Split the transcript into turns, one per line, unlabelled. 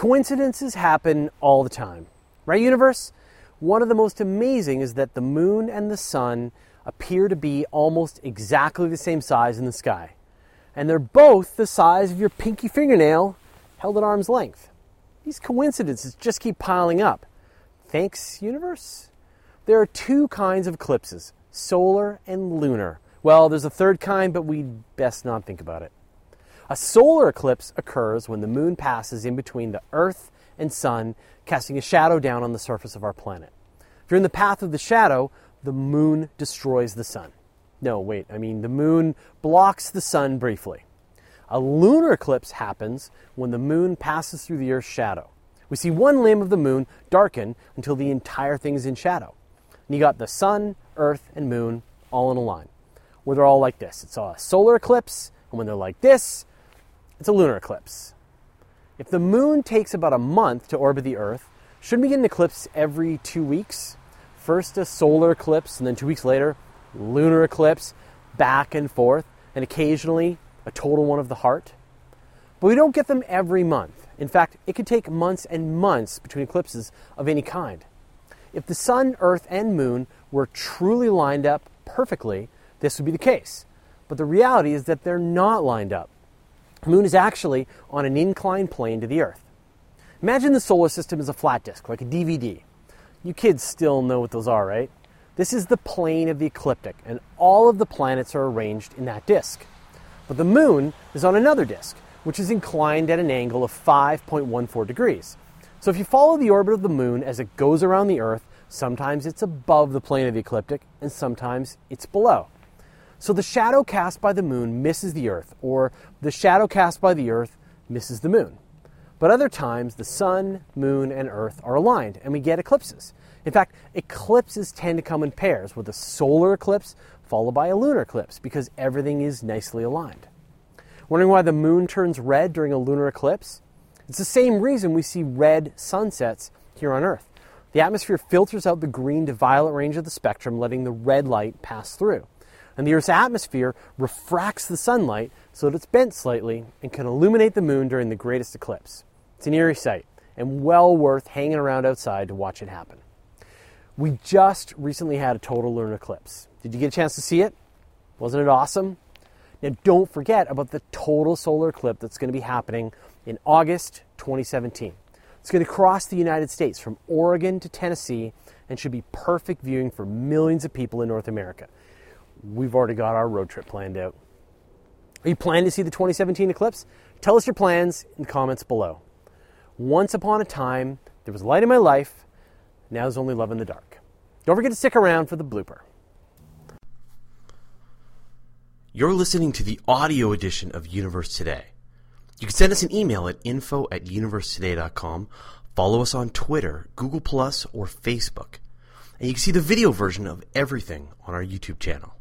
Coincidences happen all the time, right, universe? One of the most amazing is that the moon and the sun appear to be almost exactly the same size in the sky. And they're both the size of your pinky fingernail held at arm's length. These coincidences just keep piling up. Thanks, universe? There are two kinds of eclipses solar and lunar. Well, there's a third kind, but we'd best not think about it. A solar eclipse occurs when the moon passes in between the Earth and Sun, casting a shadow down on the surface of our planet. If you're in the path of the shadow, the moon destroys the sun. No, wait, I mean, the moon blocks the sun briefly. A lunar eclipse happens when the moon passes through the Earth's shadow. We see one limb of the moon darken until the entire thing is in shadow. And you got the sun, Earth, and moon all in a line, where they're all like this. It's a solar eclipse, and when they're like this, it's a lunar eclipse. If the moon takes about a month to orbit the Earth, shouldn't we get an eclipse every two weeks? First a solar eclipse, and then two weeks later, lunar eclipse, back and forth, and occasionally a total one of the heart. But we don't get them every month. In fact, it could take months and months between eclipses of any kind. If the sun, earth, and moon were truly lined up perfectly, this would be the case. But the reality is that they're not lined up. The moon is actually on an inclined plane to the Earth. Imagine the solar system as a flat disk, like a DVD. You kids still know what those are, right? This is the plane of the ecliptic, and all of the planets are arranged in that disk. But the moon is on another disk, which is inclined at an angle of 5.14 degrees. So if you follow the orbit of the moon as it goes around the Earth, sometimes it's above the plane of the ecliptic, and sometimes it's below. So the shadow cast by the moon misses the Earth, or the shadow cast by the Earth misses the moon. But other times, the sun, moon, and Earth are aligned, and we get eclipses. In fact, eclipses tend to come in pairs, with a solar eclipse followed by a lunar eclipse, because everything is nicely aligned. Wondering why the moon turns red during a lunar eclipse? It's the same reason we see red sunsets here on Earth. The atmosphere filters out the green to violet range of the spectrum, letting the red light pass through and the Earth's atmosphere refracts the sunlight so that it's bent slightly and can illuminate the moon during the greatest eclipse. It's an eerie sight and well worth hanging around outside to watch it happen. We just recently had a total lunar eclipse. Did you get a chance to see it? Wasn't it awesome? Now, don't forget about the total solar eclipse that's going to be happening in August 2017. It's going to cross the United States from Oregon to Tennessee and should be perfect viewing for millions of people in North America we've already got our road trip planned out. Are you planning to see the 2017 eclipse? Tell us your plans in the comments below. Once upon a time, there was light in my life. Now there's only love in the dark. Don't forget to stick around for the blooper.
You're listening to the audio edition of Universe Today. You can send us an email at info at universetoday.com, follow us on Twitter, Google or Facebook, and you can see the video version of everything on our YouTube channel.